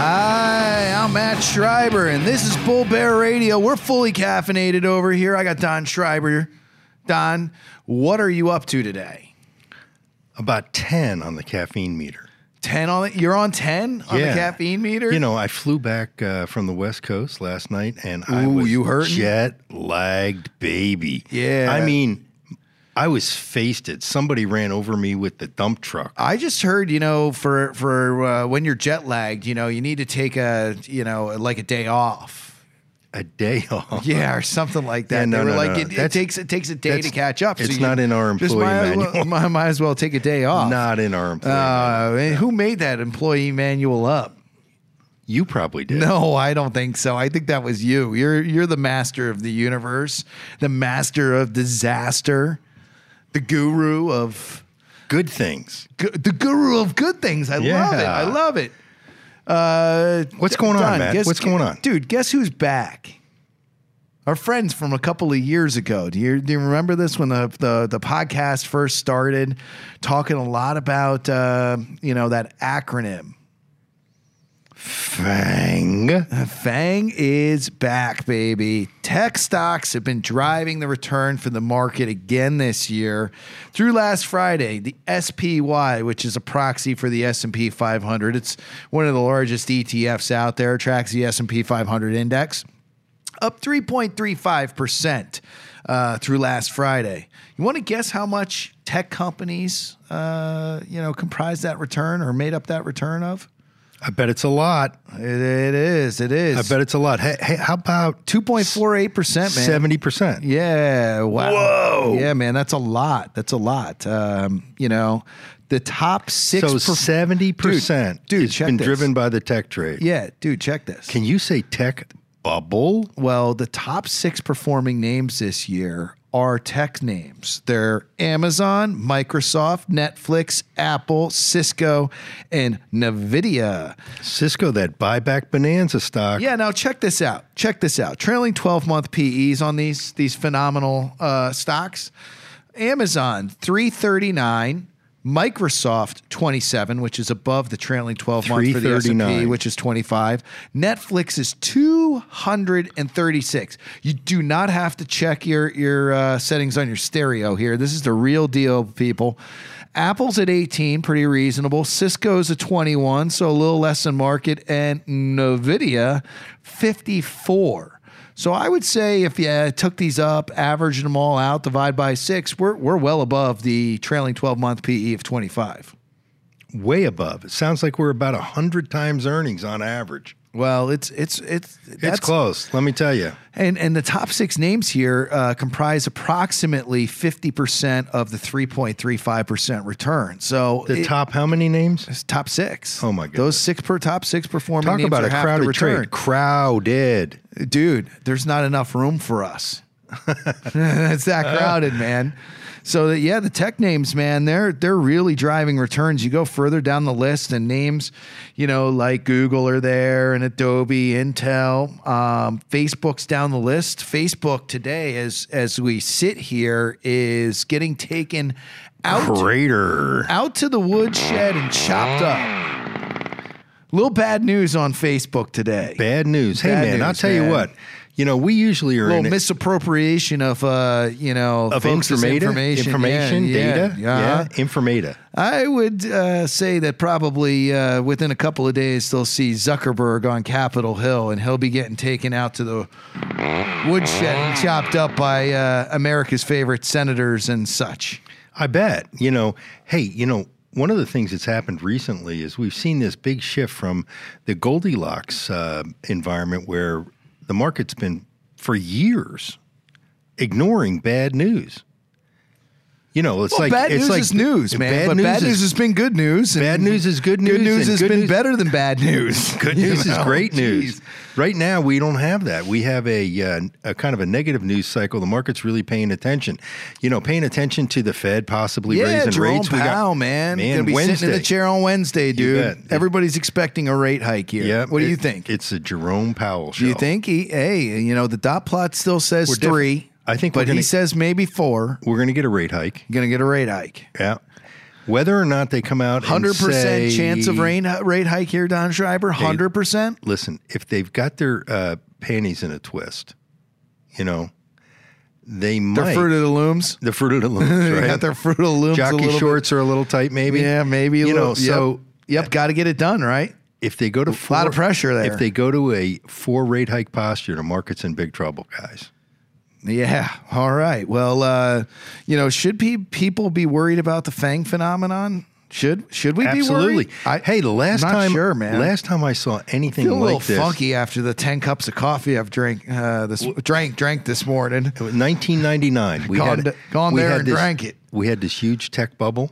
Hi, I'm Matt Schreiber, and this is Bull Bear Radio. We're fully caffeinated over here. I got Don Schreiber. Don, what are you up to today? About 10 on the caffeine meter. 10 on it? You're on 10 on the Yeah. caffeine meter? You know, I flew back uh, from the West Coast last night and I Ooh, was you hurting? jet lagged, baby. Yeah. I mean, I was faced it. Somebody ran over me with the dump truck. I just heard, you know, for for uh, when you're jet lagged, you know, you need to take a, you know, like a day off. A day off. Yeah, or something like that. Yeah, no, they were no, like, no. it, it takes it takes a day to catch up. it's you not in our employee might, as well- might, might as well take a day off. Not in our employee. Uh, and who made that employee manual up? you probably did. No, I don't think so. I think that was you. You're you're the master of the universe, the master of disaster, the guru of Good things. gu- the guru of good things. I love it. I love it. Uh, What's going on, Don, Matt? What's going on? dude? Guess who's back? Our friends from a couple of years ago. Do you do you remember this when the the, the podcast first started? Talking a lot about uh, you know that acronym. FAANG. FAANG is back, baby. Tech stocks have been driving the return for the market again this year. Through last Friday, the SPY, which is a proxy for the S&P 500, it's one of the largest ETFs out there, tracks the S&P 500 index, up 3.35% uh, through last Friday. You want to guess how much tech companies, uh, you know, comprise that return or made up that return of? I bet it's a lot. It, it is. It is. I bet it's a lot. Hey, hey how about 2.48 percent, man. seventy percent? Yeah. Wow. Whoa. Yeah, man. That's a lot. That's a lot. Um, you know, the top six. So seventy percent, Dude, dude, it's been this. driven by the tech trade. Yeah, dude. Check this. Can you say tech bubble? well, the top six performing names this year are tech names. They're Amazon, Microsoft, Netflix, Apple, Cisco, and Nvidia. Cisco, that buyback bonanza stock. Yeah, now check this out. Check this out. Trailing 12 month PEs on these these phenomenal uh, stocks. Amazon 339, Microsoft 27, which is above the trailing 12 months for the S&P, which is 25. Netflix is 236. You do not have to check your your uh, settings on your stereo here. This is the real deal, people. Apple's at 18, pretty reasonable. Cisco's at 21, so a little less than market, and Nvidia 54. So I would say if you took these up, averaged them all out, divide by six, we're we're well above the trailing 12 month PE of 25. Way above. It sounds like we're about hundred times earnings on average. Well, it's it's it's it's close. Let me tell you. And and the top six names here uh, comprise approximately 50% of the 3.35% return. So The it- top how many names? top six. Oh, my god! Those six per top six performing Talk about a crowded return. trade. Crowded. dude, there's not enough room for us. it's that crowded, man. So that yeah, the tech names, man, they're they're really driving returns. You go further down the list, and names, you know, like Google are there, and Adobe, Intel, um, Facebook's down the list. Facebook today, as as we sit here, is getting taken out Crater. out to the woodshed and chopped up. Little bad news on Facebook today. Bad news. Hey Bad man, I'll tell man. you what. You know, we usually are a little in misappropriation of uh you know of informata, information, information, Yeah, data. yeah, Yeah, yeah. informata. I would uh, say that probably uh, within a couple of days they'll see Zuckerberg on Capitol Hill, and he'll be getting taken out to the woodshed and chopped up by uh, America's favorite senators and such. I bet. You know, hey, you know, one of the things that's happened recently is we've seen this big shift from the Goldilocks uh, environment where the market's been for years ignoring bad news. You know, it's Well, like bad it's news like is news, man. Bad but news bad news has been good news. Bad news is good news, Good news has good been news- better than bad news. Good You news is great news. Jeez. Right now, we don't have that. We have a, uh, a kind of a negative news cycle. The market's really paying attention. You know, paying attention to the Fed possibly Yeah, raising Jerome rates. We got- Powell, man, man, gonna be Wednesday. sitting in the chair on Wednesday, dude. Everybody's expecting a rate hike here. Yeah, what do it- you think? It's a Jerome Powell show. Do you think he? Hey, you know the dot plot still says We're three. I think but he gonna- says maybe four. we're going to get a rate hike? You're gonna get a rate hike. Yeah. Whether or not they come out, Hundred percent chance of rain rate hike here, Don Schreiber. Hundred percent. Listen, if they've got their uh, panties in a twist, you know, they might. They're Fruit of the Looms. the fruit of the looms, They right? got their Fruit of the Looms. a Jockey shorts are a little tight, maybe. Yeah, maybe. A You little, know, so yep, yep got to get it done, right? if they go to four, lot of pressure there. If they go to a four rate hike posture, the market's in big trouble, guys. Yeah. All right. Well, uh, you know, should pe- people be worried about the FAANG phenomenon? Should should we be Absolutely. worried? I, hey, the last not time, sure, man. last time I saw anything feel a little like this, funky after the ten cups of coffee I've drank uh, this drank drank this morning. 1999. We Gone had d- gone we there had and this, drank it. We had this huge tech bubble,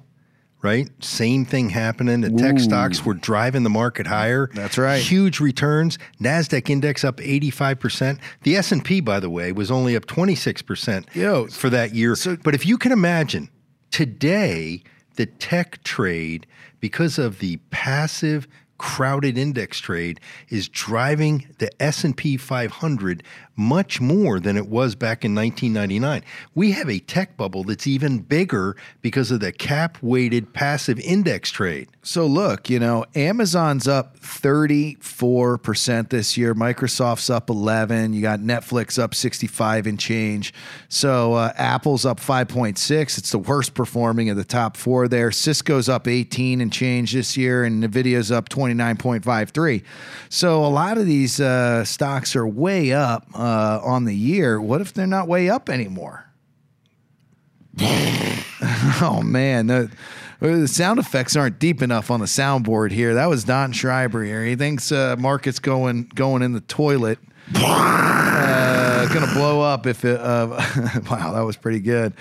right? Same thing happening. The tech stocks were driving the market higher. That's right. Huge returns. Nasdaq index up 85 percent. The S and P, by the way, was only up 26 percent Yo, for that year. so- but if you can imagine today, the tech trade because of the passive crowded index trade is driving the S&P 500 much more than it was back in 1999. We have a tech bubble that's even bigger because of the cap weighted passive index trade. So look, you know, Amazon's up 34% this year. Microsoft's up 11. You got Netflix up 65 and change. So uh, Apple's up 5.6. It's the worst performing of the top four there. Cisco's up 18 and change this year, and Nvidia's up 29.53. So a lot of these uh, stocks are way up uh, on the year. What if they're not way up anymore? Oh man, the, the sound effects aren't deep enough on the soundboard here. That was Don Schreiber here. He thinks uh, market's going going in the toilet. uh, gonna blow up if it. Uh, wow, that was pretty good.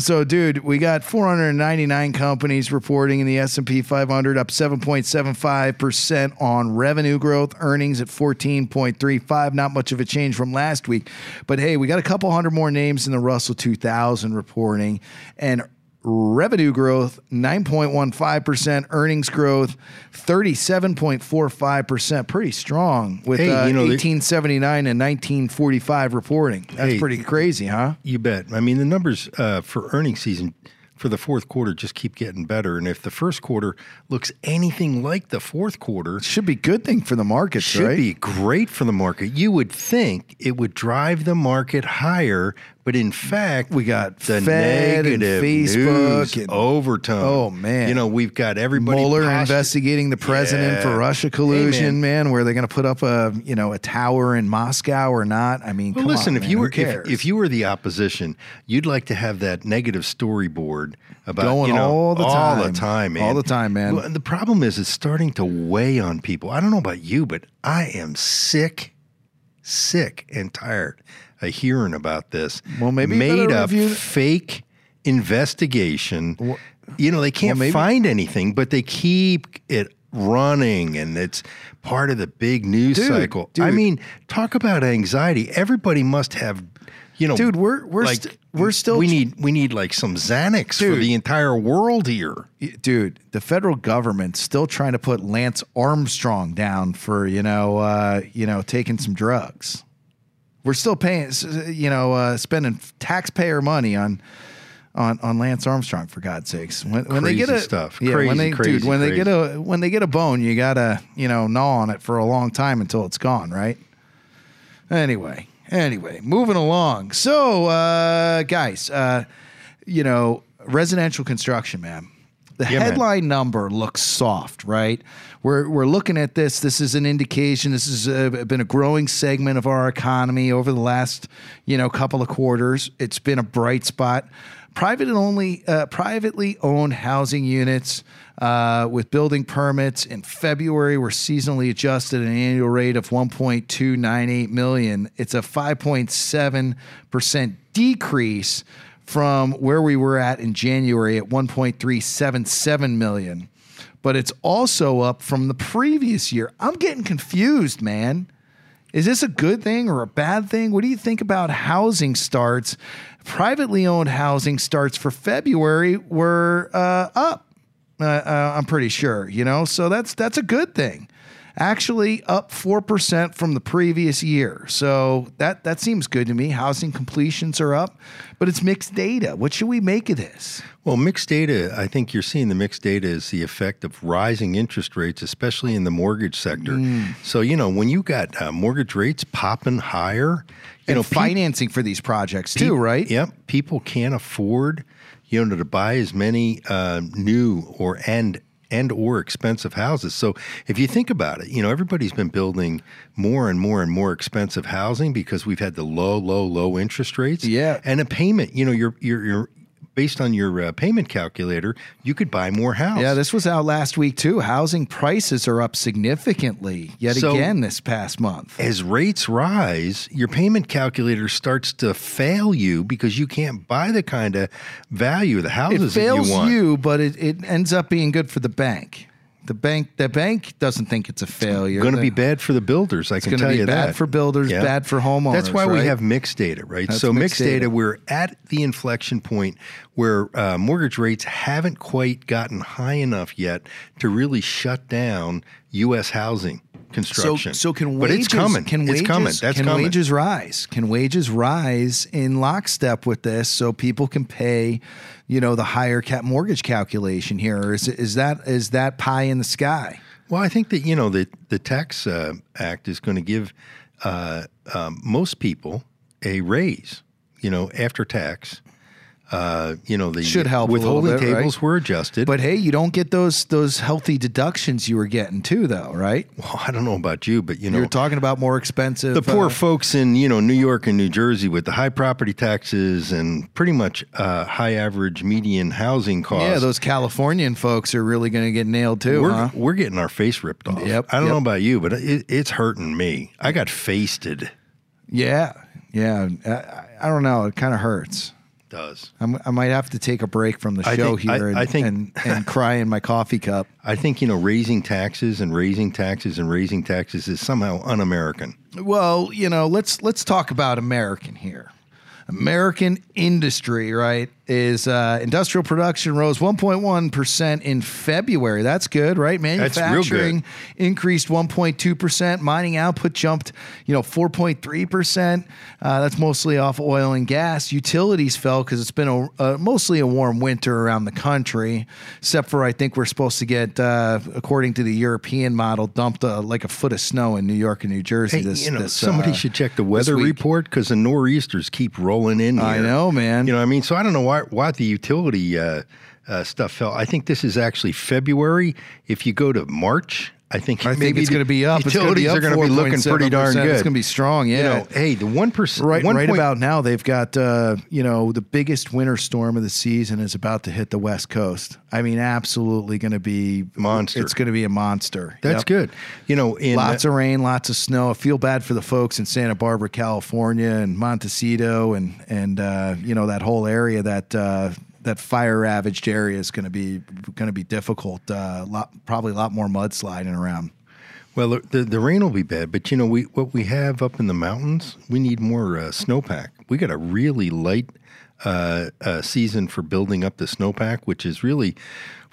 So, dude, we got 499 companies reporting in the S&P 500, up 7.75 percent on revenue growth. Earnings at 14.35. Not much of a change from last week, but hey, we got a couple hundred more names in the Russell 2000 reporting, and revenue growth 9.15%, earnings growth 37.45%, pretty strong with Hey, uh, you know, 1879 and 1945 reporting. That's Hey, pretty crazy, huh? You bet. I mean, the numbers uh, for earnings season for the fourth quarter just keep getting better. And if the first quarter looks anything like the fourth quarter, it Should be a good thing for the markets, should right? be great for the market. You would think it would drive the market higher, but in fact, We got the Fed and negative Facebook news and- overtone. Oh, man. you know we've got everybody Mueller posture- investigating the president Yeah. for Russia collusion, man. man. Where they're going to put up a you know a tower in Moscow or not? I mean, Well, come listen, on, if man, you were if, if you were the opposition, you'd like to have that negative storyboard about Going you know, all the time, all the time, man, All the time, man. Well, the problem is it's starting to weigh on people. I don't know about you, but I am sick, sick and tired of hearing about this. Well, maybe made review- fake investigation. you know, they can't maybe- find anything, but they keep it running, and it's part of the big news Dude, cycle. I mean, talk about anxiety. Everybody must have, you know, Dude, we're- we're like, st- we're still- we need we need like some Xanax for the entire world here. dude, the federal government's still trying to put Lance Armstrong down for you know, uh, you know, taking some drugs. We're still paying, you know, uh, spending taxpayer money on. On, on Lance Armstrong, for God's sakes, when, when they get Crazy a stuff. yeah, when Crazy, they dude, crazy, when they get a when they get a bone, you gotta you know gnaw on it for a long time until it's gone, right? Anyway, anyway, moving along. So, uh, guys, uh, you know, residential construction, man. The Yeah, man. headline number looks soft, right? We're, we're looking at this. This is an indication. This has uh, been a growing segment of our economy over the last, you know, couple of quarters. It's been a bright spot. Private and only, uh, privately owned housing units uh, with building permits in February were seasonally adjusted at an annual rate of 1.298 million. It's a 5.7 percent decrease from where we were at in January at 1.377 million. But it's also up from the previous year. I'm getting confused, man. Is this a good thing or a bad thing? What do you think about housing starts? Privately owned housing starts for February were uh, up. Uh, uh, I'm pretty sure, you know, so that's that's a good thing. Actually, up four percent from the previous year, so that that seems good to me. Housing completions are up, but it's mixed data. What should we make of this? Well, mixed data, I think you're seeing the mixed data is the effect of rising interest rates, especially in the mortgage sector. Mm. So, you know, when you got uh, mortgage rates popping higher, you You know, financing for these projects too, right? Yep. People can't afford, you know, to buy as many uh, new or and and or expensive houses. So if you think about it, you know, everybody's been building more and more and more expensive housing because we've had the low, low, low interest rates. Yeah. And a payment, you know, you're you're you're based on your uh, payment calculator, you could buy more house. Yeah, this was out last week too. Housing prices are up significantly yet So- again this past month. as rates rise, your payment calculator starts to fail you because you can't buy the kind of value of the It houses fails that you want. you, but it, it ends up being good for the bank. The bank the bank doesn't think it's a failure. Going to be bad for the builders. I can tell be you bad that. for builders, bad for homeowners, That's why we have mixed data, right? That's so mixed mixed data, data. we're at the inflection point where uh, mortgage rates haven't quite gotten high enough yet to really shut down U.S. housing construction. so can wages? but it's coming. Can it's coming. That's can coming. wages rise? Can wages rise in lockstep with this so people can pay, you know, the higher cap mortgage calculation here? Or is is that is that pie in the sky? Well, I think that you know the the tax uh, act is going to give uh, um, most people a raise. You know, after tax. Uh, you know the Should help withholding bit, right? tables were adjusted. But hey, you don't get those those healthy deductions you were getting too, though, right? well, I don't know about you, but you know You're talking about more expensive. the poor uh, folks in you know New York and New Jersey with the high property taxes and pretty much uh, high average median housing costs. yeah, those Californian folks are really going to get nailed too, we're huh? we're getting our face ripped off. Yep, I don't yep. know about you, but it, it's hurting me. I got faced. Yeah, yeah. I, I don't know. It kind of hurts. Does I'm, I might have to take a break from the I show think- I- here and, I think- and, and cry in my coffee cup. I think you know raising taxes and raising taxes and raising taxes is somehow un-American. Well, you know, let's let's talk about American here. American industry, right? Is uh, industrial production rose 1.1% in February. That's good, right? Real good. Manufacturing increased 1.2%. Mining output jumped, you know, 4.3%. Uh, that's mostly off oil and gas. Utilities fell because it's been a, uh, mostly a warm winter around the country, except for I think we're supposed to get, uh, according to the European model, dumped uh, like a foot of snow in New York and New Jersey. Hey, this, you know, this, somebody uh, should check the weather report because the nor'easters keep rolling in. Here. I know, man. You know, I mean, so I don't know why why the utility uh, uh, stuff fell. I think this is actually February. If you go to March, I think I think maybe it's going to be up. It's gonna Utilities be up are going to be looking pretty darn good. It's going to be strong. Yeah. You know, hey, the one percent, Right, right point- about now, they've got uh, you know the biggest winter storm of the season is about to hit the West Coast. I mean, absolutely going to be Monster. It's going to be a monster. That's Yep. good. You know, in Lots of rain, lots of snow. I feel bad for the folks in Santa Barbara, California, and Montecito, and and uh, you know that whole area that uh, that fire ravaged area is going to be going to be difficult. Uh, lot, probably a lot more mudsliding around. Well, the, the the rain will be bad, but you know we what we have up in the mountains, we need more uh, snowpack. We got a really light uh, uh, season for building up the snowpack, which is really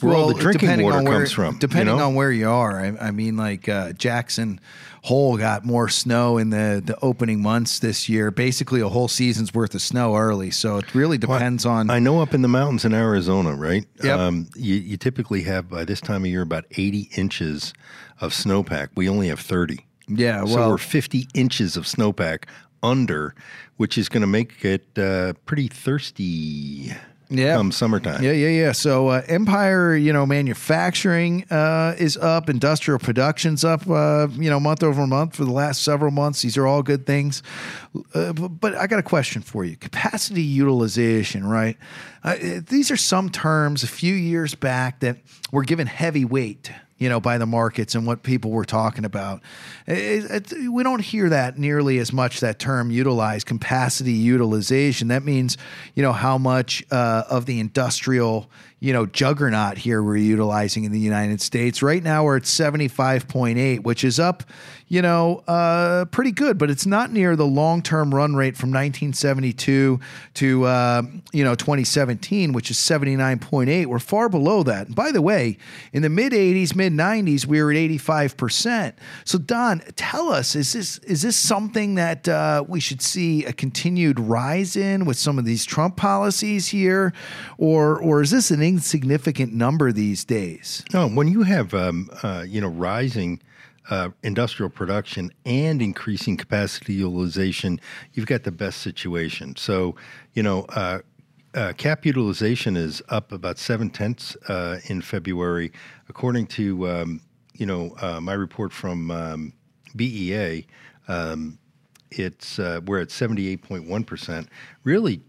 where all the drinking water where, comes from. you Depending know? on where you are, I, I mean, like uh, Jackson Hole got more snow in the the opening months this year. Basically, a whole season's worth of snow early. So it really depends on. I know up in the mountains in Arizona, right? Yep. Um, you, you typically have by this time of year about 80 inches of snowpack. We only have 30. yeah, well, so we're 50 inches of snowpack under, which is going to make it uh, pretty thirsty Yeah. come summertime. Yeah, yeah, yeah. So uh, Empire, you know, manufacturing uh, is up, industrial production's up, uh, you know, month over month for the last several months. These are all good things. Uh, but, but I got a question for you: capacity utilization, right? Uh, these are some terms a few years back that were given heavy weight. You know, by the markets and what people were talking about. It, it, we don't hear that nearly as much. That term utilized, capacity utilization. That means, you know, how much uh, of the industrial you know juggernaut here we're utilizing in the United States. Right now we're at 75.8, which is up, you know, uh, pretty good, but it's not near the long-term run rate from 1972 to uh, you know 2017, which is 79.8. We're far below that. And by the way, in the mid 80s, mid 90s, we were at 85 percent. So Don, tell us, is this is this something that uh, we should see a continued rise in with some of these Trump policies here, or or is this an insignificant number these days. No, when you have um, uh, you know rising uh, industrial production and increasing capacity utilization, you've got the best situation. So you know. Uh, uh cap utilization is up about seven tenths uh, in February, according to um, you know uh, my report from um, BEA. Um, it's we're at seventy eight point one percent. Really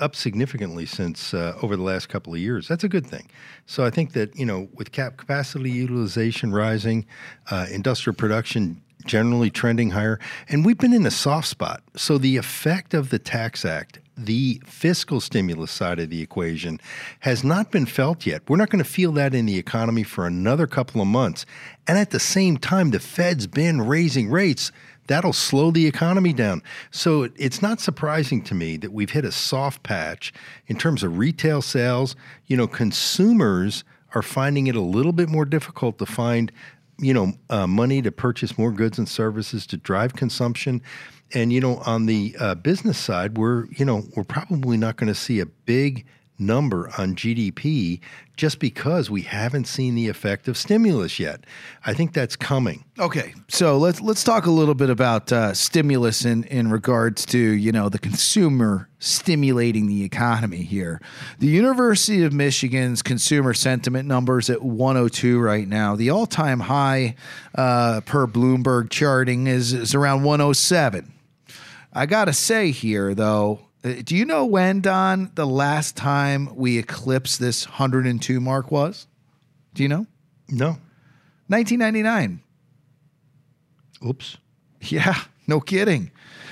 up significantly since uh, over the last couple of years. That's a good thing. So I think that you know, with cap capacity utilization rising, uh, industrial production generally trending higher, and we've been in a soft spot. So the effect of the tax act. The fiscal stimulus side of the equation has not been felt yet. We're not going to feel that in the economy for another couple of months. And at the same time, the Fed's been raising rates that'll slow the economy down. So it's not surprising to me that we've hit a soft patch in terms of retail sales. You know, consumers are finding it a little bit more difficult to find, you know, uh, money to purchase more goods and services to drive consumption. And you know, on the uh, business side, we're you know we're probably not going to see a big number on GDP just because we haven't seen the effect of stimulus yet. I think that's coming. Okay, so let's let's talk a little bit about uh, stimulus in in regards to you know the consumer stimulating the economy here. The University of Michigan's consumer sentiment numbers at 102 right now. The all time high uh, per Bloomberg charting is is around 107. I gotta say here though Uh, do you know when, Don, the last time we eclipsed this 102 mark was? Do you know? No. 1999. Oops. Yeah, no kidding.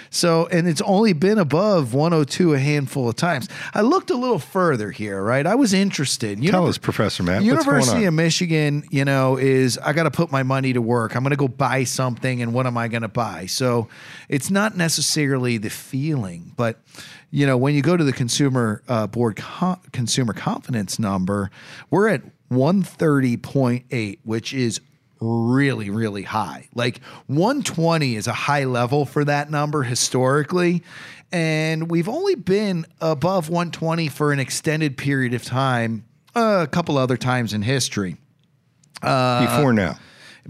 So, and it's only been above 102 a handful of times. I looked a little further here, right? I was interested. Tell us, Professor Matt. University of Michigan, you know, is I got to put my money to work. I'm going to go buy something, and what am I going to buy? So, it's not necessarily the feeling, but you know, when you go to the consumer uh, board co- consumer confidence number, we're at 130.8, which is really, really high. Like 120 is a high level for that number historically. And we've only been above 120 for an extended period of time, uh, a couple other times in history. Uh, Before now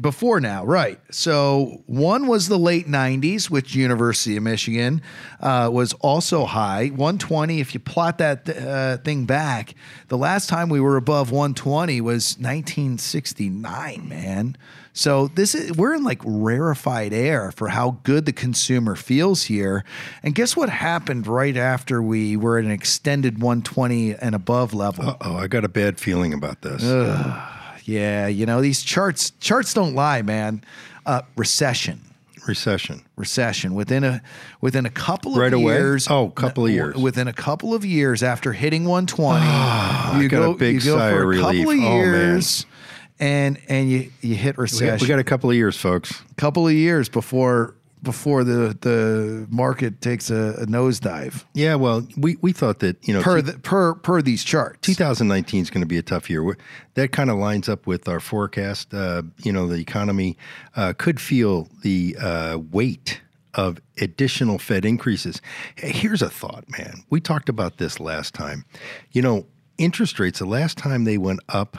before now, right? So one was the late '90s, which University of Michigan uh, was also high, 120. If you plot that uh, thing back, the last time we were above 120 was 1969. Man, so this is we're in like rarefied air for how good the consumer feels here. And guess what happened right after we were at an extended 120 and above level? oh, I got a bad feeling about this. Ugh. Yeah, you know these charts charts don't lie, man. Uh, recession. Recession. Recession within a within a couple of right years. Away? Oh, couple of years. Within a couple of years after hitting 120, oh, you, go, you go for a couple of years, oh, and and you you hit recession. We got, we got a couple of years, folks. A couple of years before before the the market takes a, a nosedive. Yeah, well, we, we thought that you know per the, per per these charts, 2019 is going to be a tough year. That kind of lines up with our forecast. Uh, you know, the economy uh, could feel the uh, weight of additional Fed increases. Here's a thought, man. We talked about this last time. You know, interest rates. The last time they went up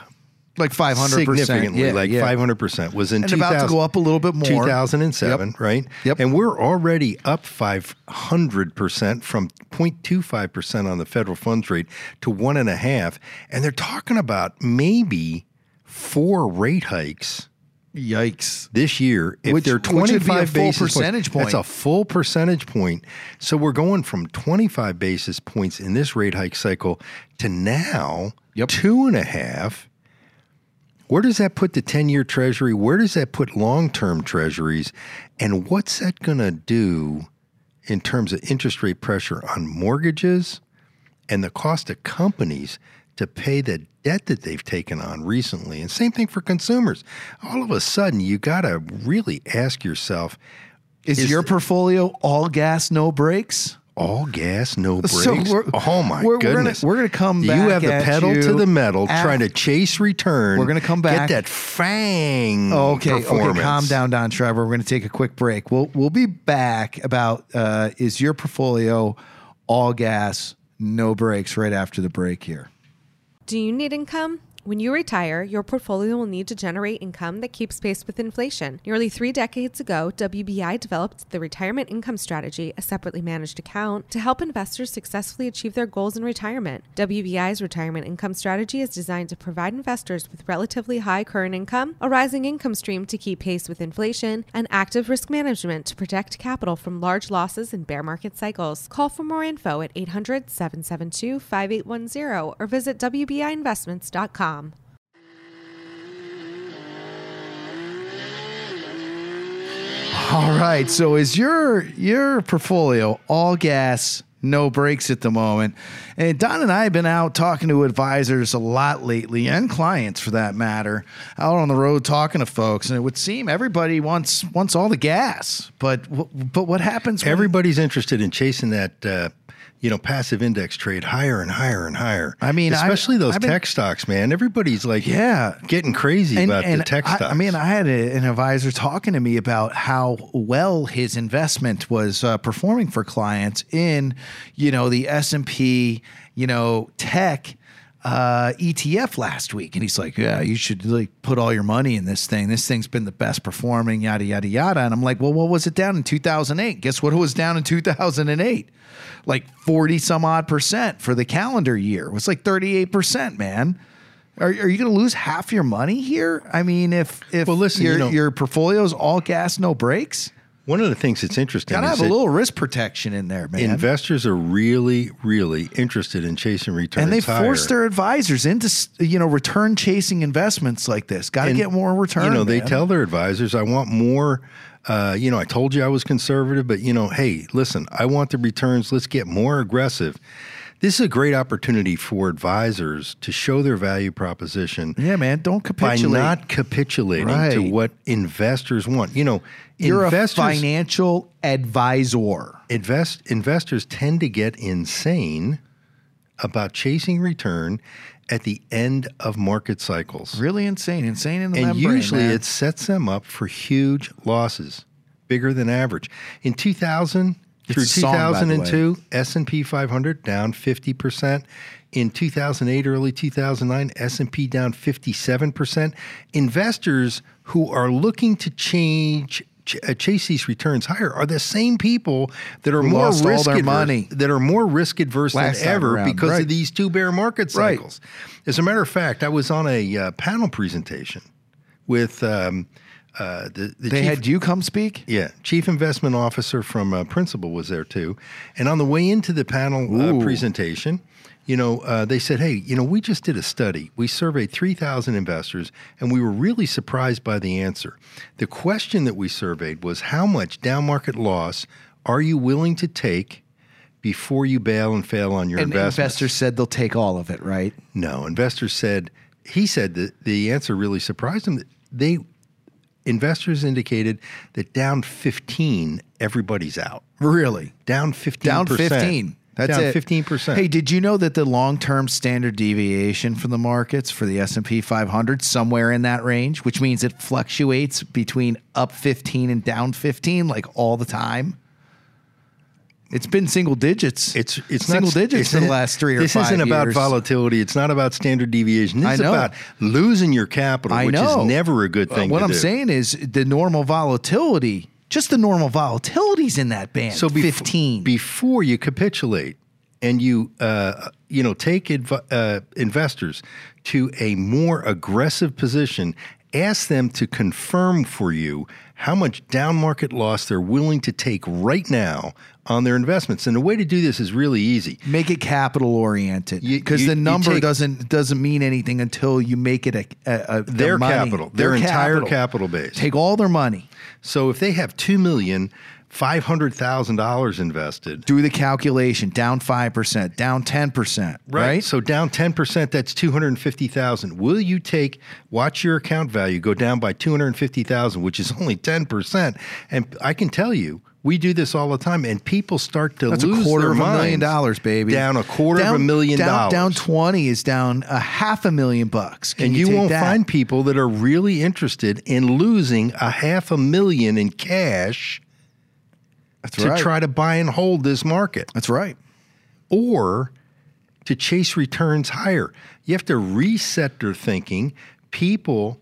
like 500 significantly yeah, like yeah. 500% was in and about to go up a little bit more 2007 yep. right yep and we're already up 500% from 0.25% on the federal funds rate to one and a half and they're talking about maybe four rate hikes Yikes! This year, if which, they're twenty-five basis percentage points, point. that's a full percentage point. So we're going from twenty-five basis points in this rate hike cycle to now yep. two and a half Where does that put the 10 year treasury? Where does that put long term treasuries? And what's that going to do in terms of interest rate pressure on mortgages and the cost of companies to pay the debt that they've taken on recently? And same thing for consumers. All of a sudden, you got to really ask yourself Is, Is your the- portfolio all gas, no brakes? All gas, no brakes. So we're- oh my we're- we're gonna- goodness! we're gonna come back. You have the at pedal to the metal, af- trying to chase return. We're gonna come back- Get that fang. Oh, okay, performance. okay, calm down, Don Trevor. We're going to take a quick break. We'll we'll be back about uh, is your portfolio all gas, no brakes right after the break here. Do you need income? When you retire, your portfolio will need to generate income that keeps pace with inflation. Nearly three decades ago, WBI developed the Retirement Income Strategy, a separately managed account, to help investors successfully achieve their goals in retirement. WBI's Retirement Income Strategy is designed to provide investors with relatively high current income, a rising income stream to keep pace with inflation, and active risk management to protect capital from large losses in bear market cycles. Call for more info at 800 772 5810 or visit WBIinvestments.com. All right. So is your your portfolio all gas, no brakes at the moment? And Don and I have been out talking to advisors a lot lately, and clients for that matter, out on the road talking to folks. And it would seem everybody wants wants all the gas, but but what happens? When, Everybody's interested in chasing that, uh, you know, passive index trade higher and higher and higher. I mean, I- especially those I've been- tech stocks, man. Everybody's like, Yeah. getting crazy about the tech I, stocks. I mean, I had a, an advisor talking to me about how well his investment was uh, performing for clients in, you know, the S and P, you know, tech uh, ETF last week, and he's like, "Yeah, you should like put all your money in this thing. This thing's been the best performing, yada yada yada." And I'm like, "Well, what was it down in 2008? Guess what? It was down in 2008." Like 40 some odd percent for the calendar year. It was like 38 percent, man. Are, are you going to lose half your money here? I mean, if if Well, listen, your you know- your portfolio's all gas, no brakes, One of the things that's interesting gotta have a little risk protection in there, man. investors are really, really interested in chasing returns and they higher. force their advisors into you know return chasing investments like this. Got to get more return. You know, they man. tell their advisors, I want more. Uh, you know, I told you I was conservative, but, you know, hey, listen, I want the returns. Let's get more aggressive. This is a great opportunity for advisors to show their value proposition yeah, man, don't capitulate by not capitulating to what investors want. You know, You're investors, a financial advisor. invest investors tend to get insane about chasing return at the end of market cycles. Really insane, insane in the and membrane, usually man. it sets them up for huge losses, bigger than average. In 2000 It's through song, 2002, S&P 500 down 50%. In 2008, early 2009, S&P down 57%. Investors who are looking to change ch- uh, chase these returns higher are the same people that are Who more lost all risk their adverse, money. that are more risk adverse Last than ever around, because right. of these two bear market Right. cycles. As a matter of fact, I was on a uh, panel presentation with um, uh, the, the they chief, had you come speak. yeah chief investment officer from uh, Principal was there too, and on the way into the panel uh, presentation, you know, uh, they said, "Hey, you know, we just did a study. We surveyed three thousand investors, and we were really surprised by the answer. The question that we surveyed was, how much down market loss are you willing to take?" Before you bail and fail on your And investors said they'll take all of it, right? No, investors said he said that the answer really surprised him. They investors indicated that down 15 everybody's out. Really? Down 15 Down 15. That's down it. 15%. Hey, did you know that the long-term standard deviation for the markets for the S&P 500 somewhere in that range, which means it fluctuates between up 15 and down 15 like all the time? It's been single digits. it's it's single not, digits it's for the last 3 or This 5 isn't about volatility. It's not about standard deviation. This I is know. about losing your capital, I which know. is never a good Uh, thing what to I'm do. saying is the normal volatility, just the normal volatilities in that band. So bef- 15. before you capitulate and you uh, you know take adv- uh, investors to a more aggressive position ask them to confirm for you how much down market loss they're willing to take right now on their investments. And the way to do this is really easy. Make it capital oriented because the number take- doesn't doesn't mean anything until you make it a, a, a the Their capital, their entire capital base. Take all their money, So if they have two million five hundred thousand dollars invested, do the calculation. Down five percent, down ten percent. Right. So down ten percent, that's two hundred and fifty thousand. Will you take watch your account value go down by two hundred and fifty thousand, which is only ten percent? And I can tell you, we do this all the time, and people start to That's a quarter of a million dollars, baby. Down a quarter Down- of a million down, dollars. Down twenty is down a half a million bucks. Can and you, you, won't that? find people that are really interested in losing a half a million in cash That's to right. try to buy and hold this market. That's right. or to chase returns higher. You have to reset their thinking. People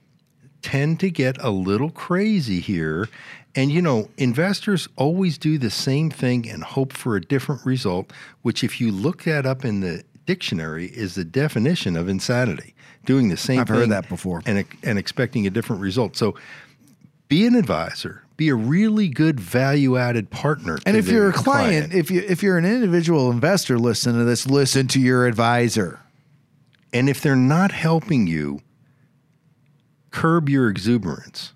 tend to get a little crazy here. And you know, investors always do the same thing and hope for a different result, which, if you look that up in the dictionary, is the definition of insanity. Doing the same I've thing heard that before. and, and expecting a different result. So be an advisor, be a really good value added partner. And if you're a the client, if you if you're an individual investor listen to this, listen to your advisor. And if they're not helping you, curb your exuberance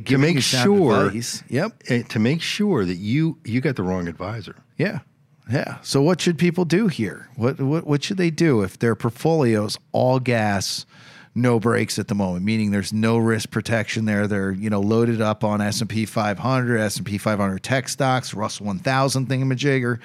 to make sure. Yep. eh, to make sure that you you got the wrong advisor. Yeah. Yeah. So what should people do here? What what what should they do if their portfolios all gas, no brakes at the moment, meaning there's no risk protection there. They're, you know, loaded up on S&P 500, S&P 500 tech stocks, Russell 1000 thingamajigger.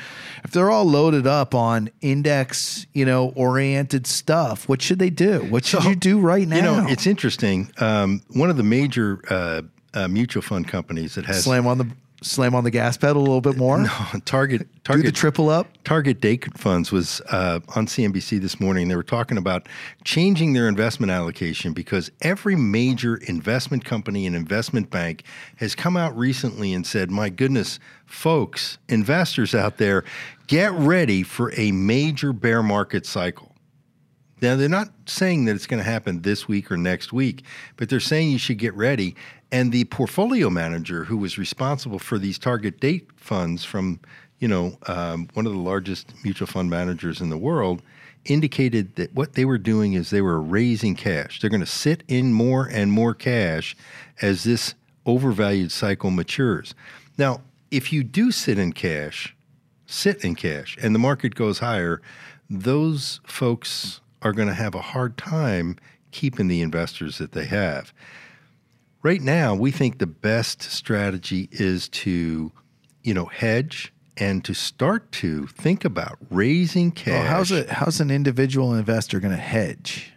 If they're all loaded up on index, you know, oriented stuff, what should they do? What should So, you do right now? You know, it's interesting. Um, one of the major uh, uh, mutual fund companies that has slam on the slam on the gas pedal a little bit more. No, Target do the triple up. Target Date Funds was uh, on CNBC this morning. They were talking about changing their investment allocation because every major investment company and investment bank has come out recently and said, "My goodness, folks, investors out there, get ready for a major bear market cycle." Now, they're not saying that it's going to happen this week or next week, but they're saying you should get ready. And the portfolio manager who was responsible for these target date funds from, you know, um, one of the largest mutual fund managers in the world indicated that what they were doing is they were raising cash. They're going to sit in more and more cash as this overvalued cycle matures. Now, if you do sit in cash, sit in cash and the market goes higher, those folks are going to have a hard time keeping the investors that they have. Right now, we think the best strategy is to, you know, hedge and to start to think about raising oh, cash. Well, how's it? How's an individual investor going to hedge?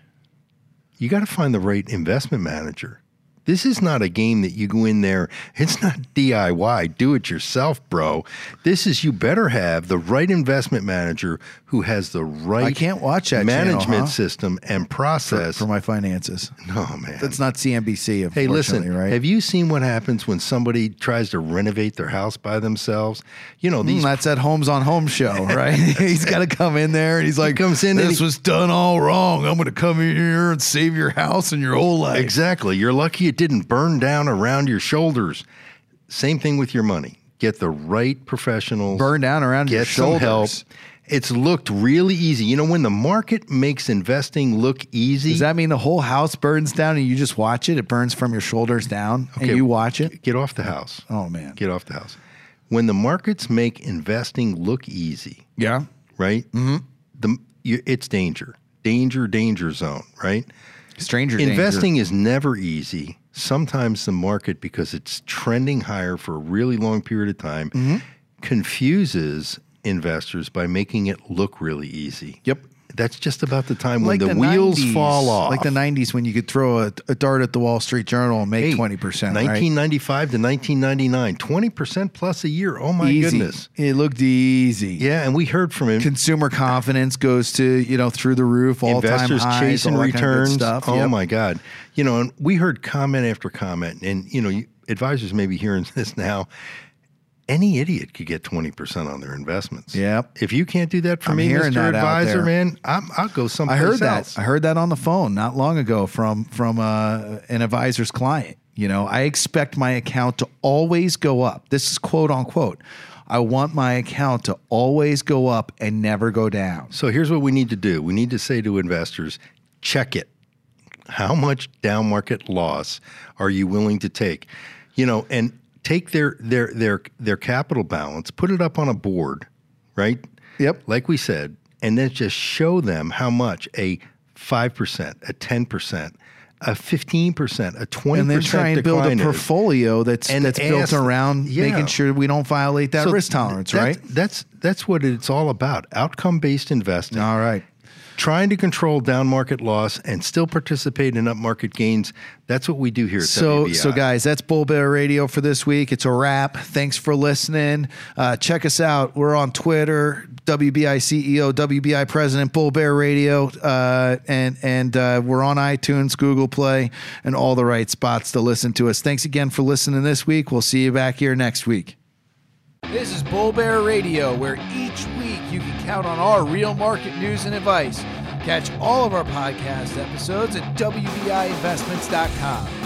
You got to find the right investment manager. This is not a game that you go in there. It's not DIY, do it yourself, bro. This is you better have the right investment manager who has the right I can't watch that channel, management huh? system and process. for my finances. no, man. That's not CNBC. Hey, listen, right? have you seen what happens when somebody tries to renovate their house by themselves? You know, Mm, these that's that Holmes on Homes show, right? he's got to come in there and he's like, comes in This he- was done all wrong. I'm going to come in here and save your house and your whole life. Exactly. You're lucky it didn't burn down around your shoulders. Same thing with your money. Get the right professionals. Burn down around Get your some shoulders. help. It's looked really easy. You know, when the market makes investing look easy, Does that mean the whole house burns down and you just watch it? It burns from your shoulders down and Okay. you watch it? get off the house. Oh man. Get off the house. When the markets make investing look easy, Yeah. right? Mm-hmm. The you, it's danger, danger, danger zone, right? Stranger danger. Investing is never easy. Sometimes the market, because it's trending higher for a really long period of time, Mm-hmm. confuses investors by making it look really easy. Yep. That's just about the time when the, the wheels 90s, fall off. Like the 90s when you could throw a, a dart at the Wall Street Journal and make Hey, 20%. right? 1995 to 1999, 20% plus a year. Oh my Easy. goodness. It looked easy. Yeah, and we heard from him. Consumer confidence goes to, you know, through the roof, all time investors highs, chasing that kind of returns. stuff. Oh Yep. my God! You know, and we heard comment after comment, and you know, advisors may be hearing this now, any idiot could get 20% on their investments. Yeah. If you can't do that for I'm me, Mr. Advisor, man, I'm, I'll go someplace I heard that. I heard that on the phone not long ago from from uh, an advisor's client. You know, I expect my account to always go up. This is quote unquote. I want my account to always go up and never go down. So here's what we need to do. We need to say to investors, check it. How much down market loss are you willing to take? You know, and take their their their their capital balance, put it up on a board, right? Yep. Like we said, and then just show them how much a 5%, a 10%, a 15%, a 20% And then try and build a is. portfolio that's And that's built around yeah. making sure we don't violate that So risk tolerance, that's- right? That's that's what it's all about. Outcome based investing. All right. Trying to control down market loss and still participate in up market gains. That's what we do here at So, WBI. so guys, that's Bull Bear Radio for this week. It's a wrap. Thanks for listening. Uh, check us out. We're on Twitter, WBI CEO, WBI President, Bull Bear Radio, uh, and and uh, we're on iTunes, Google Play, and all the right spots to listen to us. Thanks again for listening this week. We'll see you back here next week. This is Bull Bear Radio, where each week you can count on our real market news and advice. Catch all of our podcast episodes at WBIinvestments.com.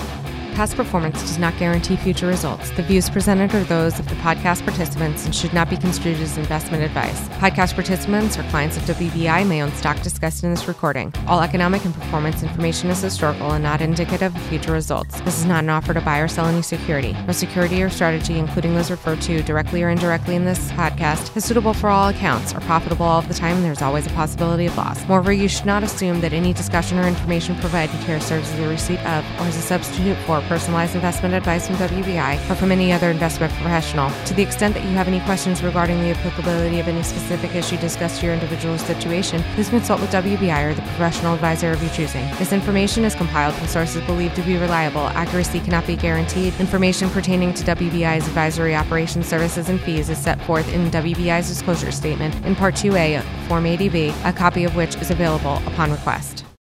Past performance does not guarantee future results. The views presented are those of the podcast participants and should not be construed as investment advice. Podcast participants or clients of WBI may own stock discussed in this recording. All economic and performance information is historical and not indicative of future results. This is not an offer to buy or sell any security. No security or strategy, including those referred to directly or indirectly in this podcast, is suitable for all accounts, are profitable all of the time, and there's always a possibility of loss. Moreover, you should not assume that any discussion or information provided here serves as a receipt of or as a substitute for personalized investment advice from WBI or from any other investment professional. To the extent that you have any questions regarding the applicability of any specific issue discussed to your individual situation, please consult with WBI or the professional advisor of your choosing. This information is compiled from sources believed to be reliable. Accuracy cannot be guaranteed. Information pertaining to WBI's advisory operations, services, and fees is set forth in WBI's disclosure statement in Part 2A, Form ADV, a copy of which is available upon request.